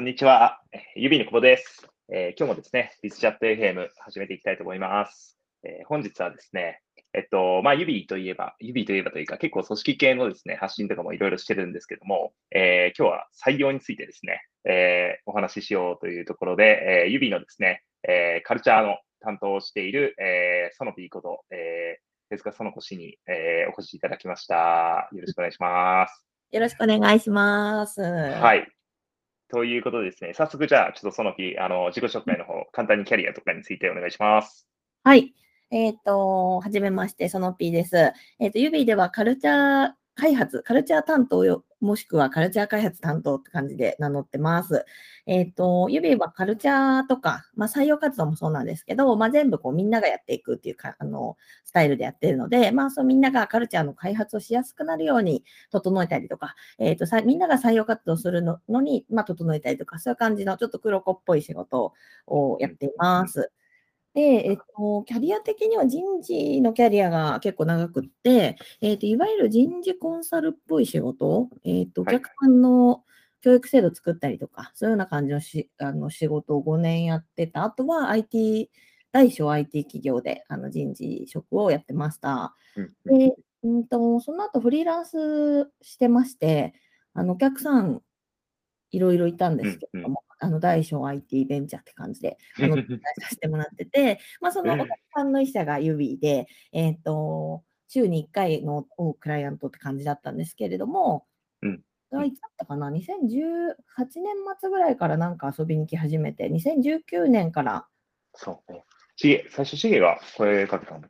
こんにちは。ゆびの久保です、えー今日もですね、ビズチャット FM 始めていきたいと思います。えー本日はですね、えっと、まあ、ユビといえば、ユビといえばというか、結構組織系のですね、発信とかもいろいろしてるんですけども、えー今日は採用についてですね、えーお話ししようというところで、えー、ユビのですね、えーカルチャーの担当をしている、えー、ソノピーこと、えー、手塚園子氏に、えーお越しいただきました。よろしくお願いします。よろしくお願いします。は。はいい。ということでですね、早速じゃあ、ちょっとその日、あの、自己紹介の方、簡単にキャリアとかについてお願いします。はい。えっ、と、はじめまして、その P です。えっ、と、指ではカルチャー開発、カルチャー担当よ、もしくはカルチャー開発担当って感じで名乗ってます。えっ、と、ユビはカルチャーとか、まあ、採用活動もそうなんですけど、まあ、全部こうみんながやっていくっていうか、あの、スタイルでやってるので、まあ、そうみんながカルチャーの開発をしやすくなるように整えたりとか、えっ、と、さみんなが採用活動するののに、まあ、整えたりとか、そういう感じのちょっと黒子っぽい仕事をやっています。で、えっと、キャリア的には人事のキャリアが結構長くって、えっと、いわゆる人事コンサルっぽい仕事、えっと、おはい客さんの教育制度作ったりとか、そういうような感じのしあの仕事を5年やってた。あとは IT、大小 IT 企業であの人事職をやってました。うんうんで、うんと、その後フリーランスしてまして、あのお客さんいろいろいたんですけれども、あの大小 IT ベンチャーって感じで、あの、出させてもらってて、まあ、そのお客さんの一社が指で、えっ、と、週に1回のクライアントって感じだったんですけれども、うん。いつだったかな、2018年末ぐらいからなんか遊びに来始めて、2019年から、そうね。最初、しげが声かけたの？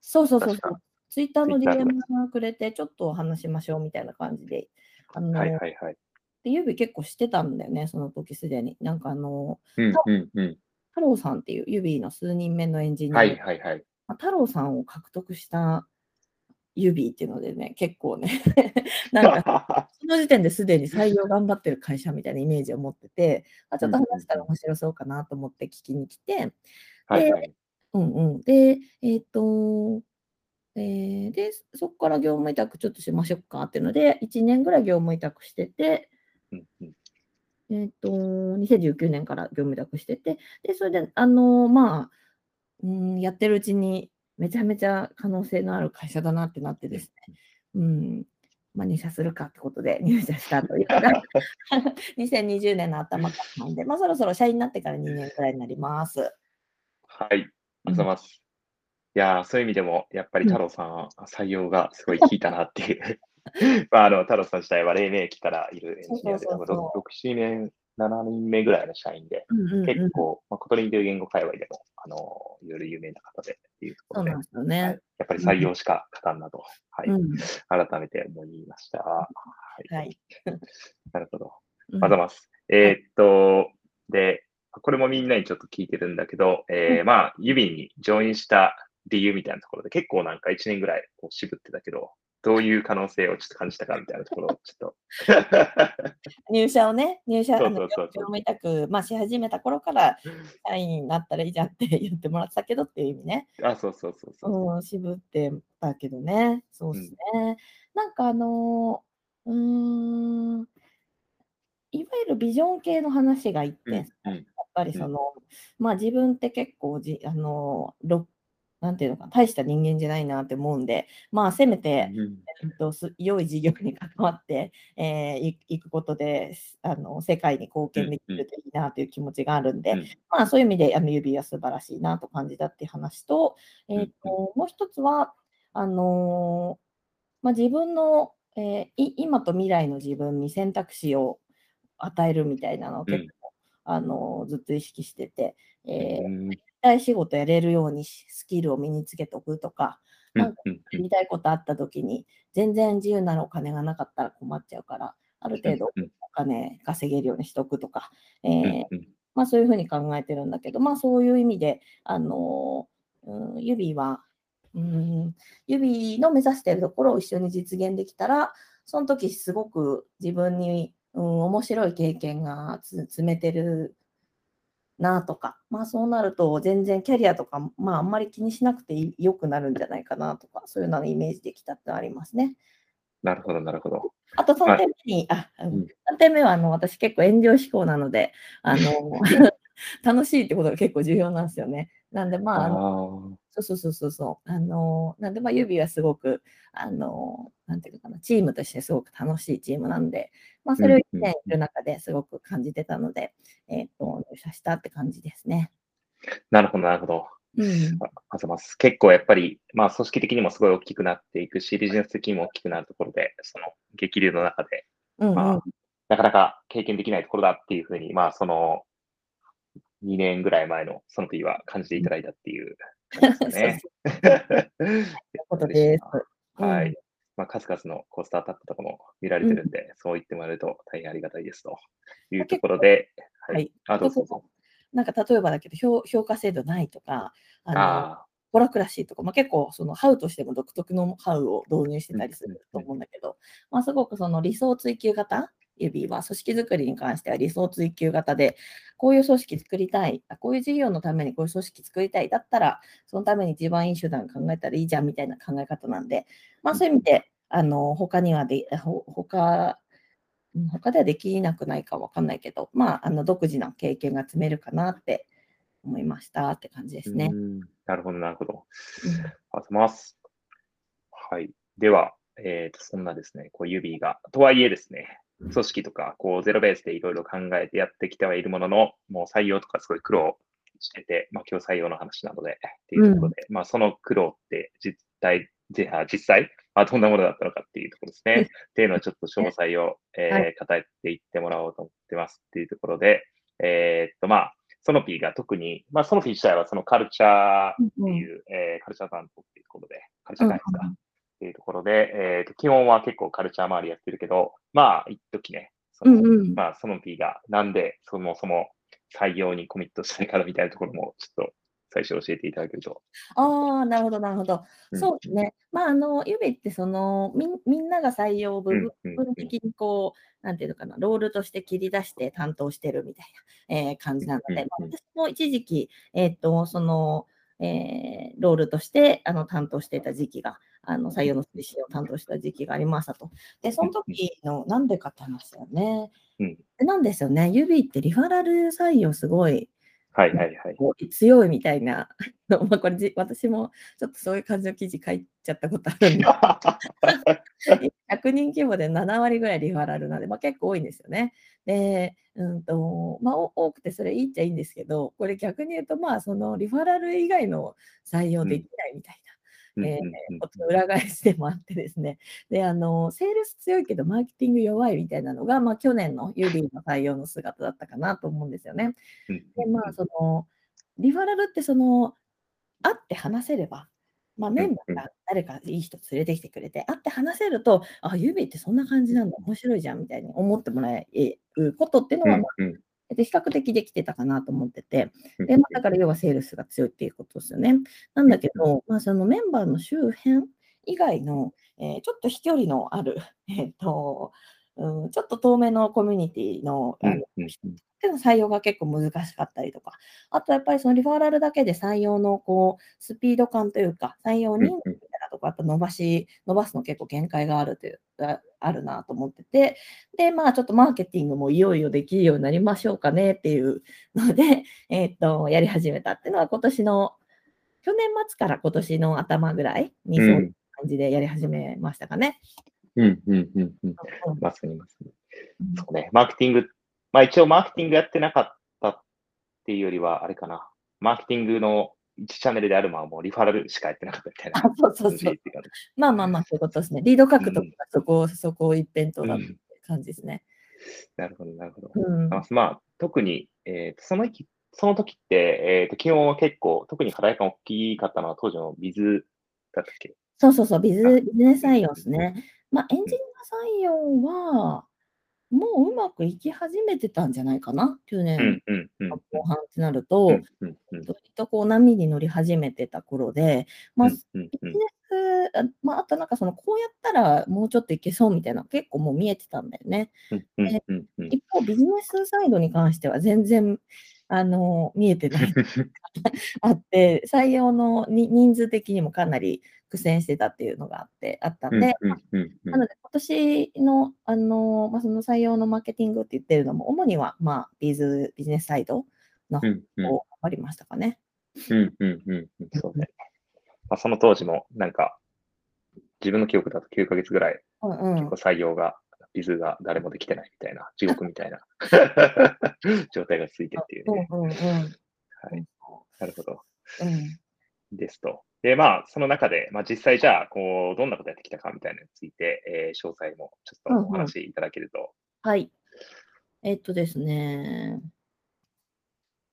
そうそうそうそ確う、ツイッターの DM がくれて、ちょっと話しましょうみたいな感じで、あの、はいはいはい。で指結構してたんだよね、その時すでに。なんかあの、うんうんう太郎さんっていう指の数人目のエンジん。ニアはいはいはい。まあ太郎さんを獲得した指っていうのでね、結構ね、なんか その時点ですでに採用頑張ってる会社みたいなイメージを持ってて、あちょっと話したら面白そうかなと思って聞きに来て、はいはい。うんうん。で、えっ、と、えーで、そこから業務委託ちょっとしましょうかっていうので、1年ぐらい業務委託してて、うんうんえっ、と、2019年から業務委託してて、で、それで、あのまあ、うん、やってるうちに、めちゃめちゃ可能性のある会社だなってなってですね、うん、まあ、入社するかってことで入社したというのが、2020年の頭からなんで、まあ、そろそろ社員になってから2年くらいになります。はい。ありがとうございます。いやーそういう意味でも、やっぱりうん太郎さん、採用がすごい効いたなっていう。まあ、あの、太郎さん自体は黎明期からいるエンジニアで、そうそうそう多分6、7年、7人目ぐらいの社員で、うんうんうん結構、まあ、 Kotlin という言語界隈でも、あの、いろいろ有名な方でっていうところで、ですよはいね。やっぱり採用しか勝たんなと、はい、うん改めて思いました。はい。はい。なるほど。うんまだます。えーっと、で、これもみんなにちょっと聞いてるんだけど、えーうまあ、指にジョインした理由みたいなところで、結構なんか1年ぐらいこう渋ってたけど、どういう可能性をちょっと感じたかみたいなところを ちょっと。入社をね、入社、そうあのそうそうそう業務委託、まあ、し始めた頃から、社員になったらいいじゃんって言ってもらってたけどっていう意味ね。あ、そうそうそうそう。うん、渋ってたけどね。そうですね。なんかあのーうーん、いわゆるビジョン系の話がいって、うんやうんっぱりその、まあ自分って結構じ、あのーろなんていうのかな、大した人間じゃないなって思うんで、まあせめて、うんえっと、す良い事業に関わって、えーいいくことで、あの世界に貢献できるといいなという気持ちがあるんで、うん。まあそういう意味であの指は素晴らしいなと感じたっていう話と、えーともう一つは、あのーまあ、自分の、えーい今と未来の自分に選択肢を与えるみたいなのを結構、あのーずっと意識してて、えーうんやりたい仕事やれるようにしスキルを身につけておくとか、なんかうんやりたいことあった時に、全然自由なお金がなかったら困っちゃうから、ある程度うんお金稼げるようにしとくとか、えうんーうん。まあ、そういうふうに考えてるんだけど、まあ、そういう意味で、あのうん、指は、うん、指の目指しているところを一緒に実現できたら、その時すごく自分に、うん、面白い経験がつ詰めてるなとか、まあそうなると全然キャリアとか、まああんまり気にしなくてい良くなるんじゃないかなとか、そういうのをイメージできたってのありますね。なるほど、なるほど。あと3点目に、あ、ん3点目はあの私結構炎上志向なので、あの 楽しいってことが結構重要なんですよね。なんでまあ、あのあそうそうそうそうそう。あのなんでまあ指はすごく、あのなんていうのかな、チームとしてすごく楽しいチームなんで、まあそれを1年いる中ですごく感じてたので、えっ、と、入社したって感じですね。なるほど、なるほど。うん。あざます。結構やっぱり、まあ組織的にもすごい大きくなっていくし、ビジネス的にも大きくなるところで、その激流の中で、うん、うんまあ、なかなか経験できないところだっていうふうに、まあその2年ぐらい前のその時は感じていただいたっていうね。そういうことです。はい。うんまあ、数々のこうスタートアップとかも見られてるんで、そう言ってもらえると大変ありがたいですというところで、ははいい。あ、どうぞ。なんか例えばだけど評、評価制度ないとか、あのあホラクラシーとか、まあ、結構そのハウとしても独特のハウを導入してたりすると思うんだけど、まあ、すごくその理想追求型指は組織づくりに関しては理想追求型で、こういう組織作りたい、あこういう事業のためにこういう組織作りたい、だったら、そのために一番いい手段考えたらいいじゃんみたいな考え方なんで、まあ、そういう意味で、あの他にはで、ほ他うん他ではできなくないかわかんないけど、まあ、あの独自な経験が積めるかなって思いましたって感じですねう。んなるほど、なるほど。うんあます。はい。では、えーと、そんなですね、こう、指が、とはいえですね、組織とか、こう、ゼロベースでいろいろ考えてやってきてはいるものの、もう採用とかすごい苦労してて、まあ、今日採用の話なので、っていうところで、まあ、その苦労って実態、実際、まあ、どんなものだったのかっていうところですね。っていうのをちょっと詳細を、えーは語っていってもらおうと思ってますっていうところで、えーっと、まあ、ソノピーが特に、まあ、ソノピー自体はそのカルチャーっていう、えーカルチャー担当っていうところで、カルチャー会ですか、っていうところで、えーと、基本は結構カルチャー周りやってるけど、まあ、一時ね、そのうんうんまあ、ソノピーがなんでそもそも採用にコミットしたいかみたいなところも、ちょっと最初教えていただけると。ああ、なるほど、なるほど。うんそうですね。まあ、あの、指って、その、みんみんなが採用部うん分的にこう、なんていうのかな、ロールとして切り出して担当してるみたいな、えー感じなので、うんう私も一時期、えっと、その、えーロールとしてあの担当していた時期が、あの採用の推進を担当した時期がありましたと。で、その時の、なんでかって話だよね。うんでなんですよね。指ってリファラル採用すごいはいはいはい。強いみたいな、まあこれじ私もちょっとそういう感じの記事書いちゃったことあるんで、100人規模で7割ぐらいリファラルなんで、まあ、結構多いんですよね。で、うんとまあ、お多くてそれいいっちゃいいんですけど、これ逆に言うと、まあ、そのリファラル以外の採用できないみたいな。うんえーの裏返しでもあってですね。で、あの、セールス強いけど、マーケティング弱いみたいなのが、まあ、去年のユービーの採用の姿だったかなと思うんですよね。うんで、まあ、その、リファラルって、その、会って話せれば、まあ、メンバーが誰かいい人連れてきてくれて、会って話せると、あ、ユービーってそんな感じなんだ、面白いじゃんみたいに思ってもらえることっていうのは、まあ比較的できてたかなと思ってて、うんで、まあ、だから要はセールスが強いっていうことですよね。なんだけど、まあ、そのメンバーの周辺以外の、えーちょっと飛距離のある、えっとうん、ちょっと遠めのコミュニティのあのうん採用が結構難しかったりとか、あとやっぱりそのリファーラルだけで採用のこうスピード感というか、採用人数みたいなとこ、あと伸ばし、伸ばすの結構限界があるという、ああるなと思ってて、で、まあちょっとマーケティングもいよいよできるようになりましょうかねっていうので、えっと、やり始めたっていうのは今年の、去年末から今年の頭ぐらいにそういう感じでやり始めましたかね。うんうんうんうんうんまさにまさに。うんそうね、マーケティング、まあ一応マーケティングやってなかったっていうよりは、あれかな、マーケティングの1チャンネルであるのはもうリファラルしかやってなかったみたいなあそうそうそう。まあまあまあ、そういうことですね。リード獲得うんがそこ、そこ一辺倒だってうん感じですね。なるほど、なるほど。うん。あまあ、特に、えーその時その時って、えーと、基本は結構、特に課題感大きかったのは当時のビズだったっけ？そうそうそう、ビズあビジネス採用ですね。まあ、エンジニア採用は、もううまくいき始めてたんじゃないかな、去う年後半ってなると、うんうんうん。割とこう波に乗り始めてた頃で、まあ、ビジネス、あまあ、あとなんかその、こうやったらもうちょっといけそうみたいなの結構もう見えてたんだよね。一方、ビジネスサイドに関しては全然、あの、見えてない。あって、採用のに人数的にもかなり苦戦してたっていうのがあって、あったんうんで、なので今年の、あの、まあ、その採用のマーケティングって言ってるのも、主には、まあ、ビーズ、ビジネスサイドの方を頑張りましたかね。うんうんうんうんそうね。まあ、その当時も、なんか、自分の記憶だと9ヶ月ぐらい、うんうん結構採用が、ビズが誰もできてないみたいな、地獄みたいな 状態が続いてっていうね。うんうんうん。はい。なるほど。うんですと。で、まあ、その中で、まあ、実際じゃあ、こう、どんなことやってきたかみたいなのについて、えー詳細もちょっとお話しいただけると。はい。えっとですね。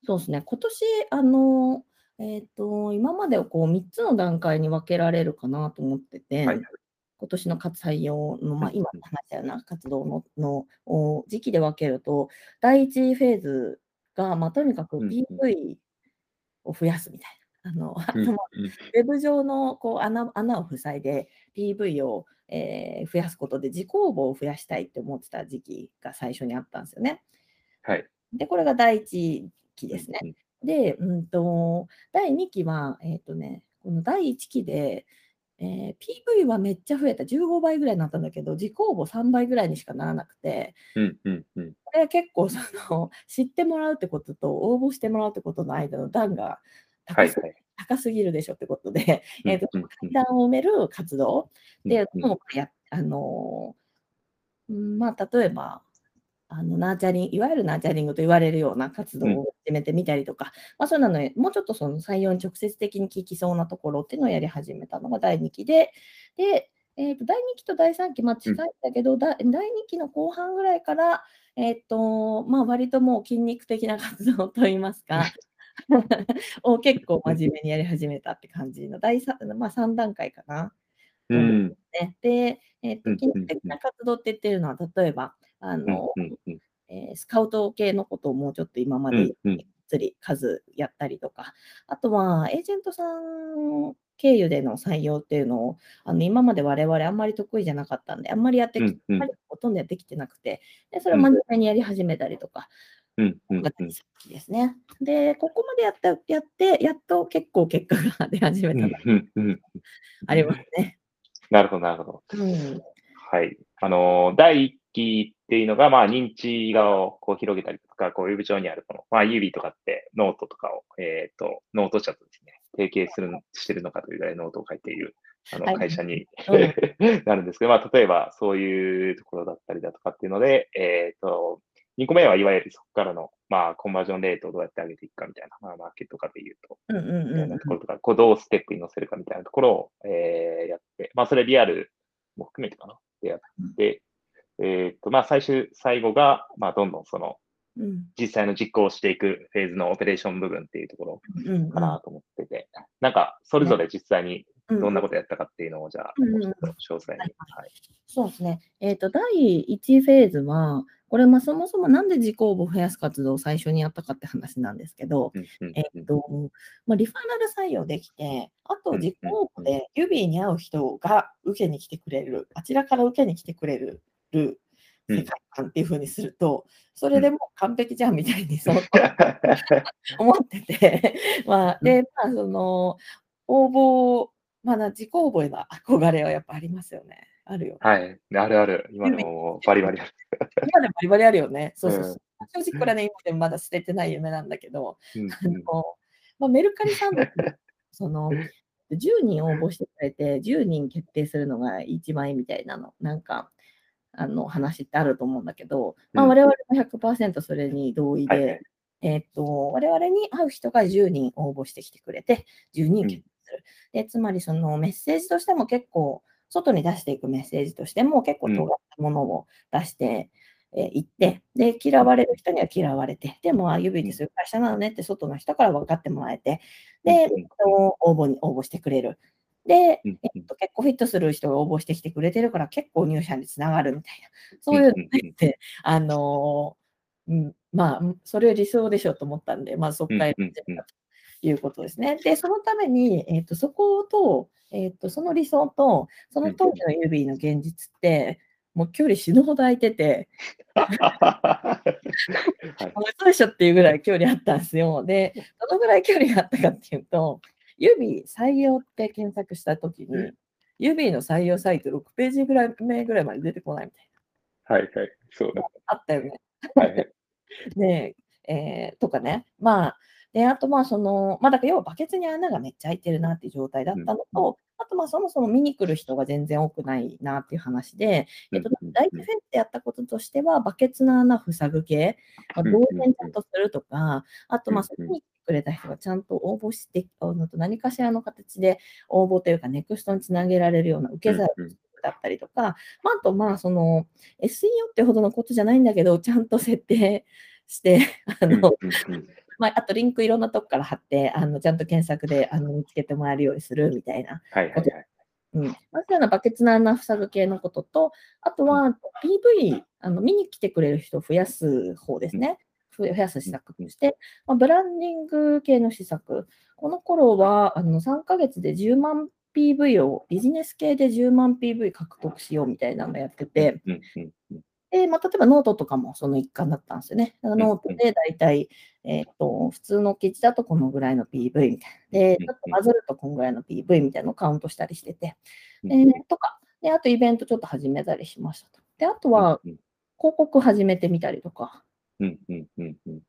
そうですね。今年、あの、えっと、今までをこう3つの段階に分けられるかなと思ってて、はい。今年の活採用の、まあ、うん今話したような活動ののお時期で分けると、第一フェーズが、まあ、とにかくうんうん PV を増やすみたいな。あのウェブ上のこう穴穴を塞いで PV を、えー増やすことで自公募を増やしたいって思ってた時期が最初にあったんですよね。はい。で、これが第一期ですね。うんで、うんと、第2期は、えっ、とね、この第1期で、えー PV はめっちゃ増えた。15倍ぐらいになったんだけど、自公募3倍ぐらいにしかならなくて、うんうんうんこれは結構その知ってもらうってことと応募してもらうってことの間の段がはいはい。高すぎるでしょってことで、えーとうんうん。うん階段を埋める活動で、うんもうやあのーうんまあ、例えば、あのナーチャリング、いわゆるナーチャリングと言われるような活動うんを始めてみたりとか、まあ、そういうのにもうちょっとその採用に直接的に効きそうなところっていうのをやり始めたのが第2期で、で、えーと第2期と第3期、まあ、近いんだけど、だ第2期の後半ぐらいから、えーとまあ、割ともう筋肉的な活動といいますか、を結構真面目にやり始めたって感じの第 3,、まあ、3段階かな。うん。ね、で、えーと的な活動って言ってるのは、例えば、あうんのえースカウト系のことをもうちょっと今まで釣り数やったりとか、あとはエージェントさん経由での採用っていうのをあの今まで我々あんまり得意じゃなかったんで、あんまりやってき、うんうん。ほとんどやってきてなくて、でそれを真面目にやり始めたりとか、うんうんうんですね。で、ここまでやったやって、やっと結構結果が出始めたのがうんうんありますね。なるほど、なるほど。うんはい。あのー、第一期っていうのが、まあ、認知側をこう広げたりとか、こう、ウェブ上にあるこの、まあ、 Ubie とかってノートとかを、えっ、と、ノート社とですね、提携する、してるのかというぐらいノートを書いている、あの、はい会社に、うん なるんですけど、まあ、例えば、そういうところだったりだとかっていうので、えっ、と、2個目はいわゆるそこからの、まあ、コンバージョンレートをどうやって上げていくかみたいな、まあ、マーケット化で言うと、うんうんみたいうんなところとか、こうどうステップに乗せるかみたいなところを、えーやって、まあ、それリアルも含めてかな、でやって、えーっと、まあ、最終、最後が、まあ、どんどんその、うん。実際の実行をしていくフェーズのオペレーション部分っていうところうんうんかなと思ってて、なんか、それぞれ実際にうんどんなことやったかっていうのを、じゃあ、うんうん。詳細に。はい。そうですね。えっ、と、第1フェーズは、これ、まあ、そもそもなんで自公募を増やす活動を最初にやったかって話なんですけど、えっ、と、まあ、リファラル採用できて、あとうん自公募で指に合う人が受けに来てくれる、あちらから受けに来てくれる世界観っていうふうにすると、それでもう完璧じゃんみたいに そう思ってて、まあ、で、まあ、その、応募、まだ自己応募への憧れはやっぱありますよね。あるよね。はい。あるある。今でもバリバリある。今でもバリバリあるよね。そうそうそううん正直これはね、今でもまだ捨ててない夢なんだけど、うんあのまあ、メルカリさんだと その、10人応募してくれて、10人決定するのが一番いいみたいなの、なんか、あの話ってあると思うんだけど、まあ、うん我々も100%それに同意で、はいはいえっと、我々に会う人が10人応募してきてくれて、10人決定する。でつまり、そのメッセージとしても結構、外に出していくメッセージとしても結構尖ったものを出してえーいって、で、嫌われる人には嫌われて、でも、あ、指でする会社なのねって外の人から分かってもらえて、で、応募に応募してくれる。で、うんえっと、結構フィットする人が応募してきてくれてるから、結構入社につながるみたいな、そういうのって、あのーうん、まあ、それ理想でしょと思ったんで、まあ、そこからいうことですね。で、そのために、えっと、そこと、えっと、その理想と、その当時の指の現実って、もう距離死ぬほど空いてて、はいでしょっていうぐらい距離あったんですよ。で、どのぐらい距離があったかっていうと、指採用って検索したときに、うん指の採用サイト6ページぐらい目ぐらいまで出てこないみたいはいはい。そうだ。な。あったよね。はいはい。で、えーとかね。まあ、で、あとまあ、その、まあ、だから要はバケツに穴がめっちゃ開いてるなっていう状態だったのうんと、あとまあ、そもそも見に来る人が全然多くないなっていう話で、えっと、うん第一フェーズでやったこととしては、バケツの穴塞ぐ系、まあ、うん動線ちゃんとするとか、あとまあ、そうん。こに来てくれた人がちゃんと応募して、何かしらの形で応募というか、ネクストにつなげられるような受け皿だったりとか、まあ、あとまあ、その SEO ってほどのことじゃないんだけど、ちゃんと設定して、あうんの、まあ、あとリンクいろんなとこから貼って、あのちゃんと検索であの見つけてもらえるようにするみたいな、はいはいはい。うん、まあそういうようなバケツの穴塞ぐ系のことと、あとは PV、あの見に来てくれる人を増やす方ですね。増やす施策として、まあ、ブランディング系の施策。この頃はあの3ヶ月で10万 PV を、ビジネス系で10万 PV 獲得しようみたいなのをやってて、で、まあ、例えばノートとかもその一環だったんですよね。だからノートで大体、えっ、と、普通の記事だとこのぐらいの PV みたいな。で、うんちょっとバズるとこのぐらいの PV みたいなのをカウントしたりしてて。うんえーとか、で、あとイベントちょっと始めたりしましたと。で、あとはうん広告始めてみたりとか、うんうんうんうん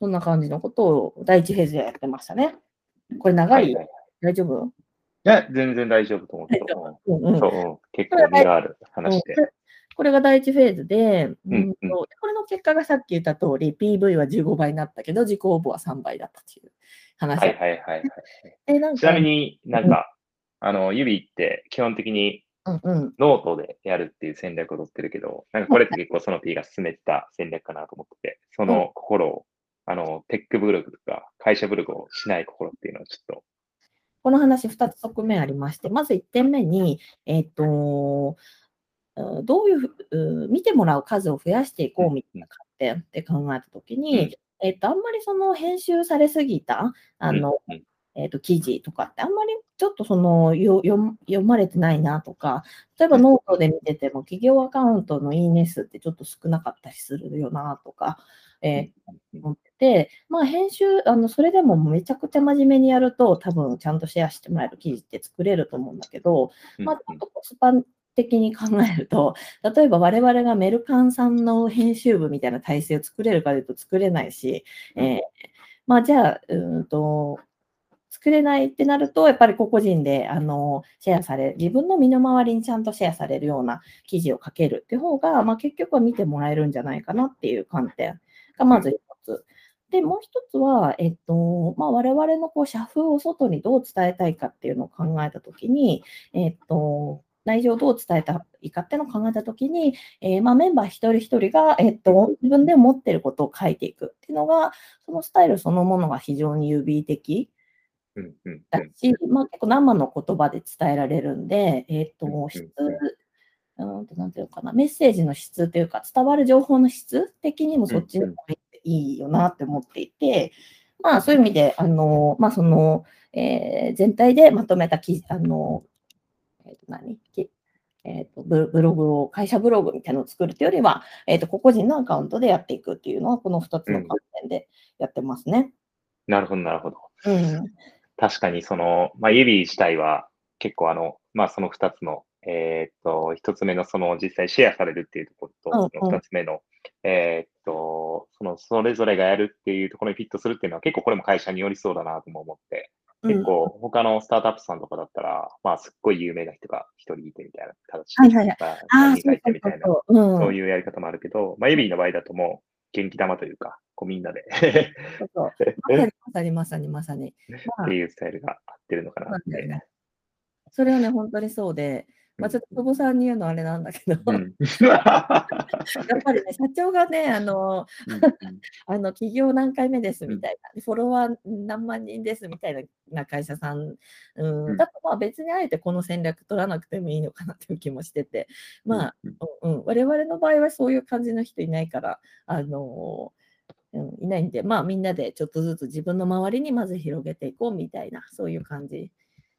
そんな感じのことを第一フェーズでやってましたね。これ長い、はいはい大丈夫？いや、全然大丈夫と思うけど、うんうんそう、うん結構身がある話で。うんこれが第一フェーズで、ううん。んとこれの結果がさっき言った通り、PV は15倍になったけど、自己応募は3倍だったという話。はいはいはいはい。でなんかちなみになんか、あの、指って基本的にうんうん、ノートでやるっていう戦略を取ってるけど、なんかこれって結構その P が進めてた戦略かなと思ってて、その心を、あの、テックブログとか会社ブログをしない心っていうのをちょっと、この話2つ側面ありまして、まず1点目に、えっ、と、うんどういうふう、見てもらう数を増やしていこうみたいな観点って考えたときに、うん。えっ、と、あんまりその編集されすぎた、あの、えっ、と、記事とかってあんまりちょっとそのよ読読まれてないなとか、例えばノートで見てても企業アカウントのいいね数ってちょっと少なかったりするよなとか、えー思ってて、まあ編集、あの、それでもめちゃくちゃ真面目にやると多分ちゃんとシェアしてもらえる記事って作れると思うんだけど、うん。まあちょっとコスパ的に考えると、例えば我々がメルカンさんの編集部みたいな体制を作れるかというと作れないし、えーまあじゃあ、うーんと、作れないってなると、やっぱり個々人であのシェアされる、自分の身の回りにちゃんとシェアされるような記事を書けるって方が、まあ、結局は見てもらえるんじゃないかなっていう観点がまず一つ。で、もう一つは、えっと、まあ、我々のこう社風を外にどう伝えたいかっていうのを考えたときに、えっと、内容をどう伝えたらいいかっていうのを考えたときに、えーまあ、メンバー一人一人が、えっと、自分で持ってることを書いていくっていうのが、そのスタイルそのものが非常に指的うんうんだし、まあ、結構生の言葉で伝えられるんで、えっ、と、質、うんと、なんていうのかな、メッセージの質というか、伝わる情報の質的にもそっちの方がいいよなって思っていて、まあ、そういう意味で、あの、まあ、その、えー全体でまとめた記事、あの、えーと何？きえーとブブログを、会社ブログみたいなのを作るというよりは、えーと個々人のアカウントでやっていくっていうのは、この2つの観点でやってますね。なるほど、なるほど。うん。確かにその、まあ、指自体は結構あの、まあ、その2つの、えーっと、1つ目のその実際シェアされるっていうところと、うんうんその2つ目の、えーっと、そのそれぞれがやるっていうところにフィットするっていうのは結構これも会社によりそうだなとも思って、結構他のスタートアップさんとかだったら、まあすっごい有名な人が1人いてみたいな形はいはいはい。そういてみたいな、そうやり方もあるけど、まあ、指の場合だともう元気玉というか、こうみんなで。そうそう。まさにまさにまさにまさに。まあ。っていうスタイルが合ってるのかなって。それはね、本当にそうで、まあ、ちょっと久保さんに言うのはあれなんだけど、うん。やっぱりね、社長がね、あの、あの企業何回目ですみたいな、フォロワー何万人ですみたいな会社さん、うん。うん。だとまあ別にあえてこの戦略取らなくてもいいのかなという気もしてて、まあ、うんうん、我々の場合はそういう感じの人いないから、あのうん、いないんで、まあみんなでちょっとずつ自分の周りにまず広げていこうみたいな、そういう感じ。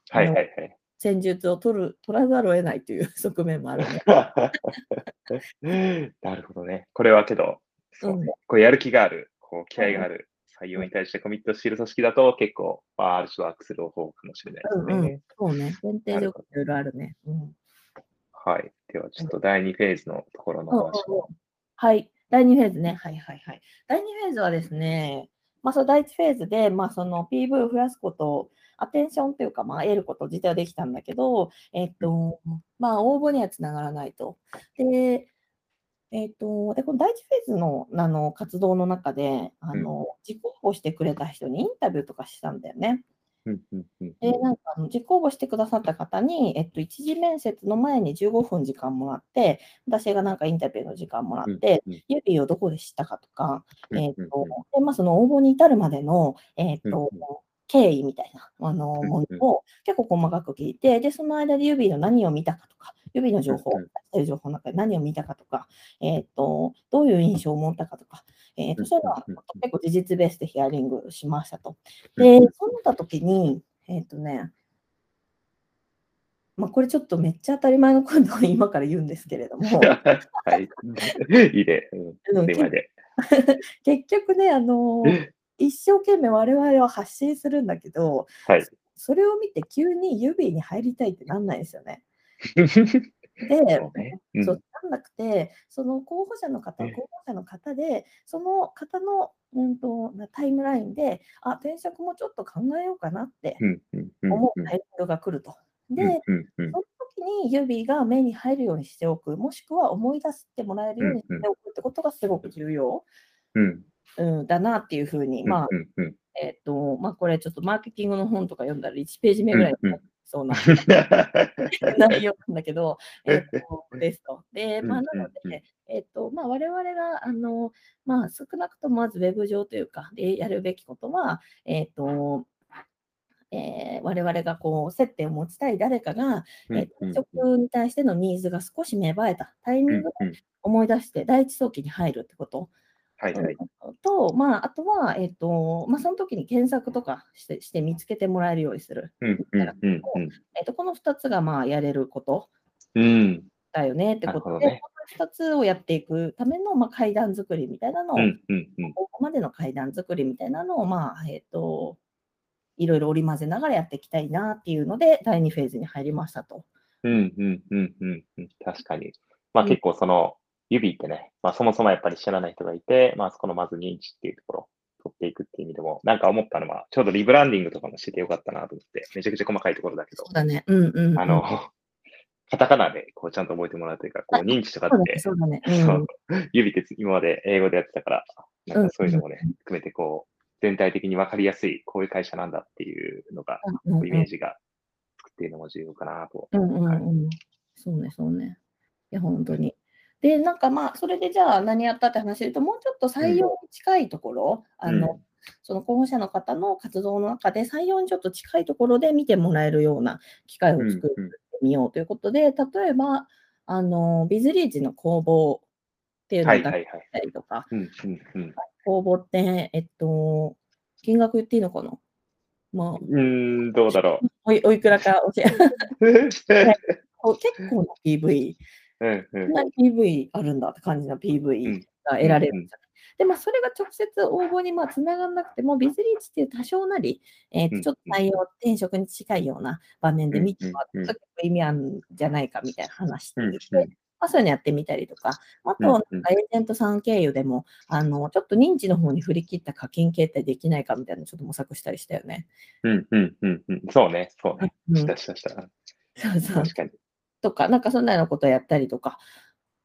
はいはいはい。戦術を取る取らざるを得ないという 側面もあるので。なるほどね。これはけど、そうねこうやる気がある、こう気合がある採用に対してコミットしている組織だと結構、まあ、ある種ワークする方かもしれないですね。うんうん、そうね。前提条件いろいろあるね。うん、はい。では、ちょっと第2フェーズのところの話を。はい。第2フェーズね。はいはいはい。第2フェーズはですね、まあ、その第1フェーズで、まあ、その PV を増やすこと、アテンションというか、まあ、得ること自体はできたんだけど、えっと、まあ、応募にはつながらないと。で、えっと、で、この第1フェーズのあの活動の中で、あの、自己応募してくれた人にインタビューとかしたんだよね。で、なんかあの自己応募してくださった方に、えっと、一次面接の前に15分時間もらって、私がなんかインタビューの時間もらって、うんうん。指をどこで知ったかとか、うんえっとで、まあ、その応募に至るまでの、えっとうん、経緯みたいなあのうんものを結構細かく聞いて、で、その間で指の何を見たかとか、指の情報、出してる情報の中で何を見たかとか、えっと、どういう印象を持ったかとか、えっと、そういうのは結構事実ベースでヒアリングしましたと。うんで、そうなった時に、えっとね、まあ、これちょっとめっちゃ当たり前のことを今から言うんですけれども、はい。いいね。うん。で。結局ね、あの 一生懸命我々は発信するんだけど、はい。それを見て急に指に入りたいってなんないですよね。で、そうね。うんそうなんなくて、その候補者の方、ええ候補者の方で、その方の、うん、となタイムラインで、あ、転職もちょっと考えようかなって思ううんタイミングが来ると。で、その時に指が目に入るようにしておく、もしくは思い出してもらえるようにしておくってことがすごく重要、うんうん、だなっていうふうに、まあ、うんうんえっ、と、まあ、これちょっとマーケティングの本とか読んだら1ページ目ぐらいになりそうな 内容なんだけど、えっ、と、ですと。で、まあ、なので、えっ、と、まあ、我々が、あの、まあ、少なくともまずウェブ上というか、でやるべきことは、えっ、と、えー我々がこう接点を持ちたい誰かが、うんえー転職に対してのニーズが少し芽生えたタイミングで思い出して第一早期に入るってこと。はいはい。うんと、まあ、あとは、えっ、と、まあ、その時に検索とかしてして見つけてもらえるようにする。うんうんうんえっ、と、この2つが、まあ、やれることうん。うんだよねってことで、この2つをやっていくための、まあ、階段作りみたいなのを、うんうんうんここまでの階段作りみたいなのを、まあ、えっ、と、いろいろ織り交ぜながらやっていきたいなっていうので、第2フェーズに入りましたと。うんうんうんうんうん。確かに。まあうん結構その指ってね、まあそもそもやっぱり知らない人がいて、まあそこのまず認知っていうところを取っていくっていう意味でも、なんか思ったのは、ちょうどリブランディングとかもしててよかったなと思って、めちゃくちゃ細かいところだけどそう、だね。うんうん、うん。あの、カタカナでこうちゃんと覚えてもらうというか、こう認知とかってそうだね、、そうだね。うん指って今まで英語でやってたから、なんかそういうのもね、含めてこう、全体的に分かりやすい、こういう会社なんだっていうのが、うんうんイメージがつくっていうのも重要かなと。うんうんうん。そうね、そうね。いや、本当に。で、なんかまあ、それでじゃあ何やったって話で言うと、もうちょっと採用に近いところ、あの、うん。その候補者の方の活動の中で採用にちょっと近いところで見てもらえるような機会をうん作ってうんみようということで、例えば、あの、ビズリーチの公募っていうのを出しはいはいはい。たりとか、うんうんうん。公募って、えっと、金額言っていいのかな？まあ、うーん、どうだろおいおいくらか教え、結構な PV、うんうんこんなに PV あるんだって感じの PV うんが得られるうんうんんじゃない。で、まあ、それが直接応募にまあつながらなくても、ビズリーチっていう多少なり、えーちょっと採用、転職に近いような場面で見てもらうんうんうと意味あるんじゃないかみたいな話していて、まあ、そういうのやってみたりとか、あと、エージェントさん経由でも、あの、ちょっと認知の方に振り切った課金形態できないかみたいなのちょっと模索したりしたよね。うんうんうんうん。そうね、そうね。うんしたしたした。そうそう。確かに。とか、なんかそんなようなことやったりとか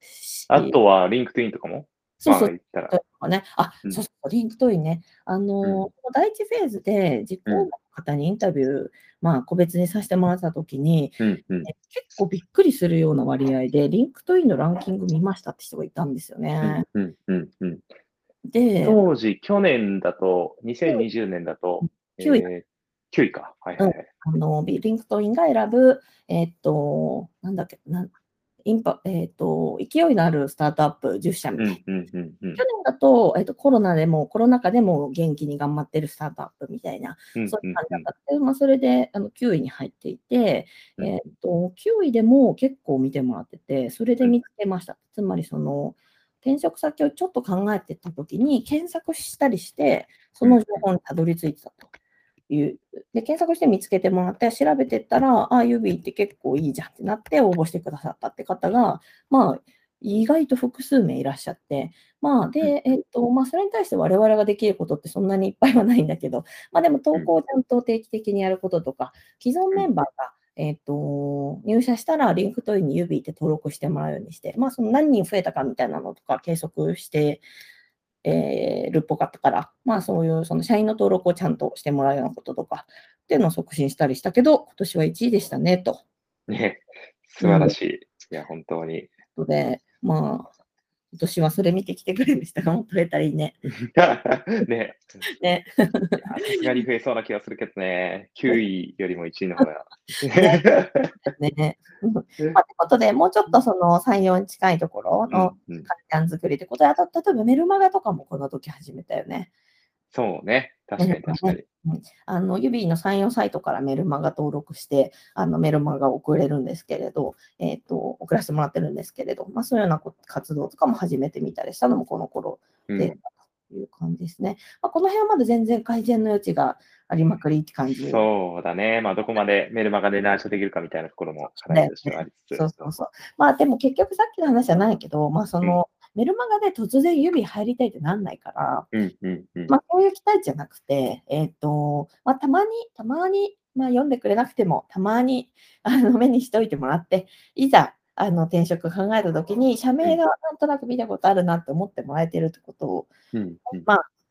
し。あとは、 LinkedIn とかも？そうそうまあ、ね。あ、うんそうそう、 LinkedIn ね。あのー、うん第一フェーズで実行の方にインタビュー、まあ、個別にさせてもらったときに、うんうんえ結構びっくりするような割合で、 LinkedIn のランキング見ましたって人がいたんですようねん。うんうんうん。で、当時、去年だと、2020年だと、9位えー9位か。はいはいはい。あのリンクトインが選ぶ、えっと、なんだっけ、なんインパえっと、勢いのあるスタートアップ10社みたいな。うんうんうんうん。去年だと、えっと、コロナでも、コロナ禍でも元気に頑張ってるスタートアップみたいな、うんそういう感じだった。けど、まあ、それであの9位に入っていて、うん。えっと、9位でも結構見てもらってて、それで見つけました。つまり、その、転職先をちょっと考えてたときに、検索したりして、その情報にたどり着いてたという。で、検索して見つけてもらって、調べてったら、あ、ユビーって結構いいじゃんってなって応募してくださったって方が、まあ、意外と複数名いらっしゃって、まあ、で、えっと、まあ、それに対して我々ができることってそんなにいっぱいはないんだけど、まあ、でも投稿をちゃんと定期的にやることとか、既存メンバーが、えっと、入社したらリンクトインに指って登録してもらうようにして、まあ、その何人増えたかみたいなのとか計測して、えーるっぽかったから、まあ、そういうその社員の登録をちゃんとしてもらうようなこととかっていうのを促進したりしたけど、今年は1位でしたね、と。ね、素晴らしい。いや、本当に。ので、まあ、今年はそれ見てきてくれる人がもっと増えたらいいね。ね。ね。さすがに増えそうな気がするけどね。9位よりも1位の方が。ね。うんまあ、ということで、もうちょっとその採用に近いところのうんうんカルチャー作りってことで、あと例えばメルマガとかもこの時始めたよね。そうね。確かに確かに。あの、指の採用サイトからメルマガ登録して、あのメルマガを送れるんですけれど、えっ、と、送らせてもらってるんですけれど、まあそういうようなこ活動とかも始めてみたりしたのもこの頃うんで、という感じですね。まあ、この辺はまだ全然改善の余地がありまくりって感じ。そうだね。まあ、どこまでメルマガで内緒できるかみたいなところも課題としてはありつつ。そうそうそう。まあでも結局さっきの話じゃないけど、まあその、メルマガで突然指入りたいってなんないから、うんうんうん。まあこういう期待じゃなくて、えっ、と、まあたまに、たまに、まあ読んでくれなくても、たまに あの目にしておいてもらって、いざ、あの転職考えたときに、社名がなんとなく見たことあるなって思ってもらえてるってことを、うん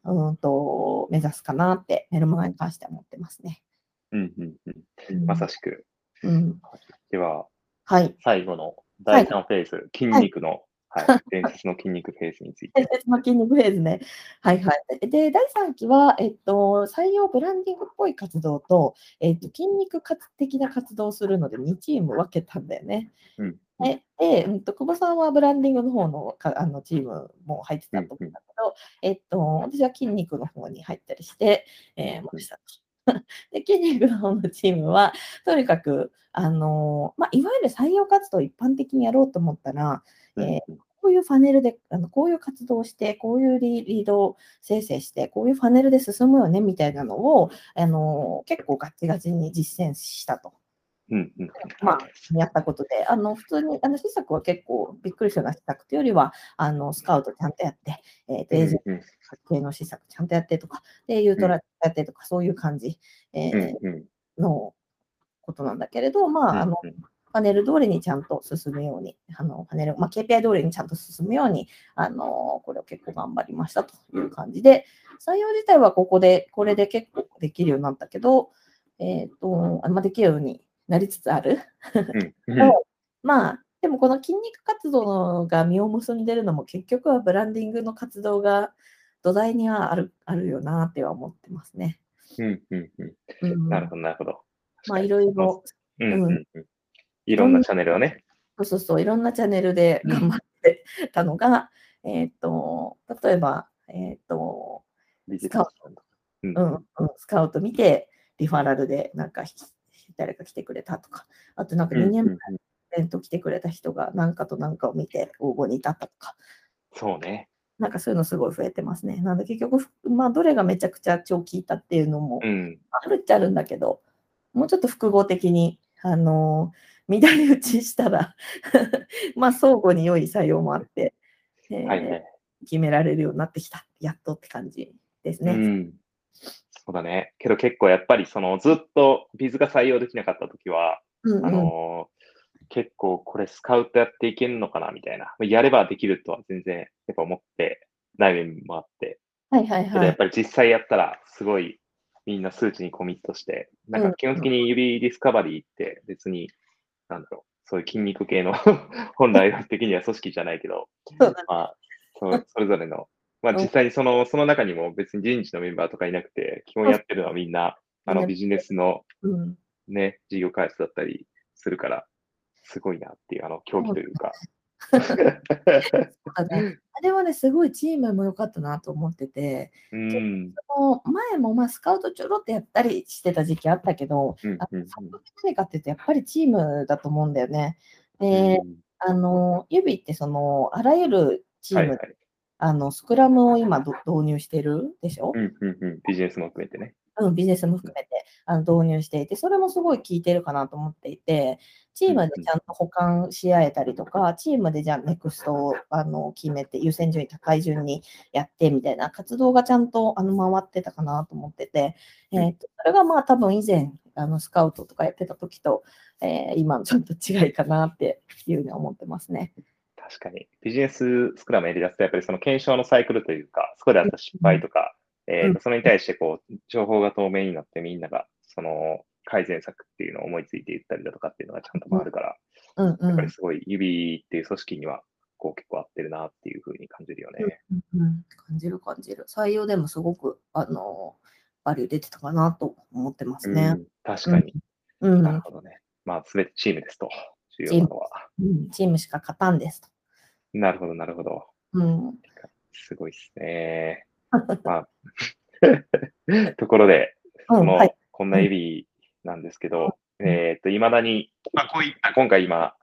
うんうんと、目指すかなって、メルマガに関しては思ってますね。うんうんうんうんまさしく。うん。では、はい。最後の第3フェーズ、筋肉の、はい、伝説の筋肉フェーズについて。伝説の筋肉フェーズね。はいはい。で、第3期は、えっと、採用ブランディングっぽい活動と、えっと、筋肉活的な活動をするので2チーム分けたんだよね。うんで、でうんと、久保さんはブランディングの方のかあのチームも入ってたと思うんだけど、えっと、私は筋肉の方に入ったりして、えー、ました。で、筋肉の方のチームは、とにかく、あのまあ、いわゆる採用活動を一般的にやろうと思ったら、うんえーこういうファネルで、あのこういう活動をして、こういうリリードを生成して、こういうファネルで進むよねみたいなのを、あの結構ガチガチに実践したと。うんうん。まあ、やったことで、あの普通に、あの施策は結構びっくりするような施策というよりは、あのスカウトちゃんとやって、えーと、エージェンうんうん。ト系の施策ちゃんとやってとか、で、ユートラやってとか、そういう感じ、えーのことなんだけれど、まあ、あの、うんパネル通りにちゃんと進むように、あのパネル、まあ、KPI 通りにちゃんと進むように、あのこれを結構頑張りましたという感じで、採用自体はここで、これで結構できるようになったけど、えっ、と、あまあ、できるようになりつつある。まあ、でもこの筋肉活動が実を結んでるのも結局はブランディングの活動が土台にはあるあるよなっては思ってますね。うんうんうんうん、なるほど、なるほど。まあいろいろ、うんうんうんいろんなチャンネルをね。そうそうそう、いろんなチャンネルで頑張ってたのが、えっ、と、例えば、えっ、と、ビジネススカウうん。うん、うん、スカウト見て、リファラルでなんかひ誰か来てくれたとか、あとなんか2年前うんうん。うんイベント来てくれた人が何かと何かを見て応募に至ったとか、そうね。なんかそういうのすごい増えてますね。なんで結局、まあどれがめちゃくちゃ超効いたっていうのもうん。あるっちゃあるんだけど、もうちょっと複合的に、あの乱れ打ちしたら まあ相互に良い作用もあって、えーはいはい。決められるようになってきた。やっとって感じですね。うん。そうだね。けど結構やっぱりそのずっとビズが採用できなかったときは、うんうんあのー結構これスカウトやっていけるのかなみたいな。やればできるとは全然やっぱ思ってない面もあって。はいはいはい。やっぱり実際やったらすごいみんな数値にコミットして、なんか基本的に指ディスカバリーって別に、なんだろう、そういう筋肉系の 本来的には組織じゃないけど、まあ、そうそれぞれの、まあうん。実際にその、その中にも別に人事のメンバーとかいなくて、基本やってるのはみんな、あのねビジネスのうん。ね、事業開発だったりするから、すごいなっていう、あの、競技というか。ねあれはね、すごいチームも良かったなと思ってて、うん。前もまあスカウトちょろってやったりしてた時期あったけど、うんあうんそこって何かっていうと、やっぱりチームだと思うんだよね。うんで、あの、指ってその、あらゆるチーム、はいはい。あの、スクラムを今ど導入してるでしょ？うんうんうん。ビジネスも含めてね。うん、ビジネスも含めてあの導入していて、それもすごい効いてるかなと思っていて、チームでちゃんと保管し合えたりとか、チームでじゃあネクストをあの決めて、優先順位高い順にやってみたいな活動がちゃんとあの回ってたかなと思ってて、えーとそれがまあ多分以前あのスカウトとかやってた時と、えー今のちょっと違いかなっていうふうに思ってますね。確かに。ビジネススクラムやり出すと、やっぱりその検証のサイクルというか、そこであった失敗とか、えーとそれに対してこう、情報が透明になってみんなが、その改善策っていうのを思いついていったりだとかっていうのがちゃんと回るから、うんうんやっぱりすごい指っていう組織には、こう結構合ってるなっていうふうに感じるよね。うんうん感じる感じる。採用でもすごくあのバリュー出てたかなと思ってますね。うん、確かに。うんなるほどね。まあ、すべてチームですと、重要なのは。うんチームしか勝たんですと。なるほど、なるほど。うんすごいですね。まあ、ところで、その、うんはいこんな指なんですけど、えっと、いまだに、まあ、こういった、今回今、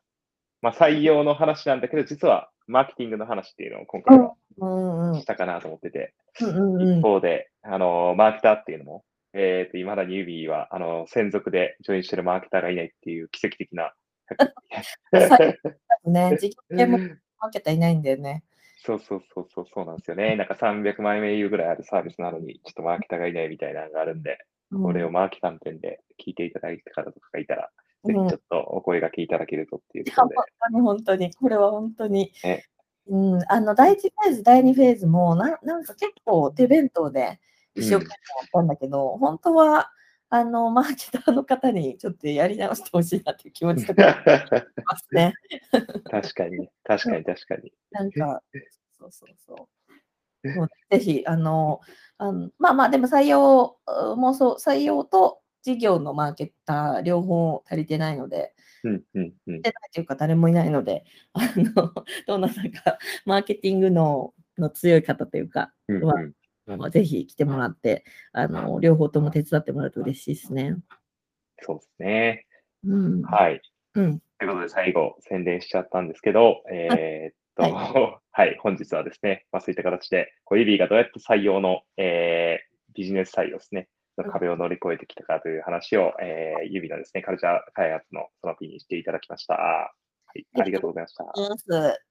まあ、採用の話なんだけど、実は、マーケティングの話っていうのを今回はうんうんしたかなと思ってて、うんうん一方で、あの、マーケターっていうのも、えっと、いまだに指は、あの、専属でジョインしてるマーケターがいないっていう奇跡的な。うん。ね、実験も負けたいないんだよね。そうそうそうそう、そうなんですよね。なんか300万円言うぐらいあるサービスなのに、ちょっとマーケターがいないみたいなのがあるんで、うんこれをマーケ観点で聞いていただいた方とかがいたら、うんぜひちょっとお声がけいただけるとっていういやことで。本当に本当に、これは本当にね。うん、あの第1フェーズ、第2フェーズもな、なんか結構手弁当で一生懸命やったんだけど、本当はあのマーケターの方にちょっとやり直してほしいなっていう気持ちとか ありますね。確かにね、確かに確かに。なんか、そうそうそう。もうぜひ、あの、あのまあまあ、でも採用うもそう、採用と事業のマーケター両方足りてないので、うんうんうん。てないというか誰もいないので、あの、どなたかマーケティングのの強い方というか、うんまうんあぜひ来てもらって、あの、両方とも手伝ってもらうと嬉しいですね。そうですね。うん。はい。うん。ということで、最後、宣伝しちゃったんですけど、えーっと、は はい、本日はですね、まあ、そういった形で、ユビーがどうやって採用の、えービジネス採用ですね、の壁を乗り越えてきたかという話を、えー、ユビのですね、カルチャー開発のその P にしていただきました。はい、ありがとうございました。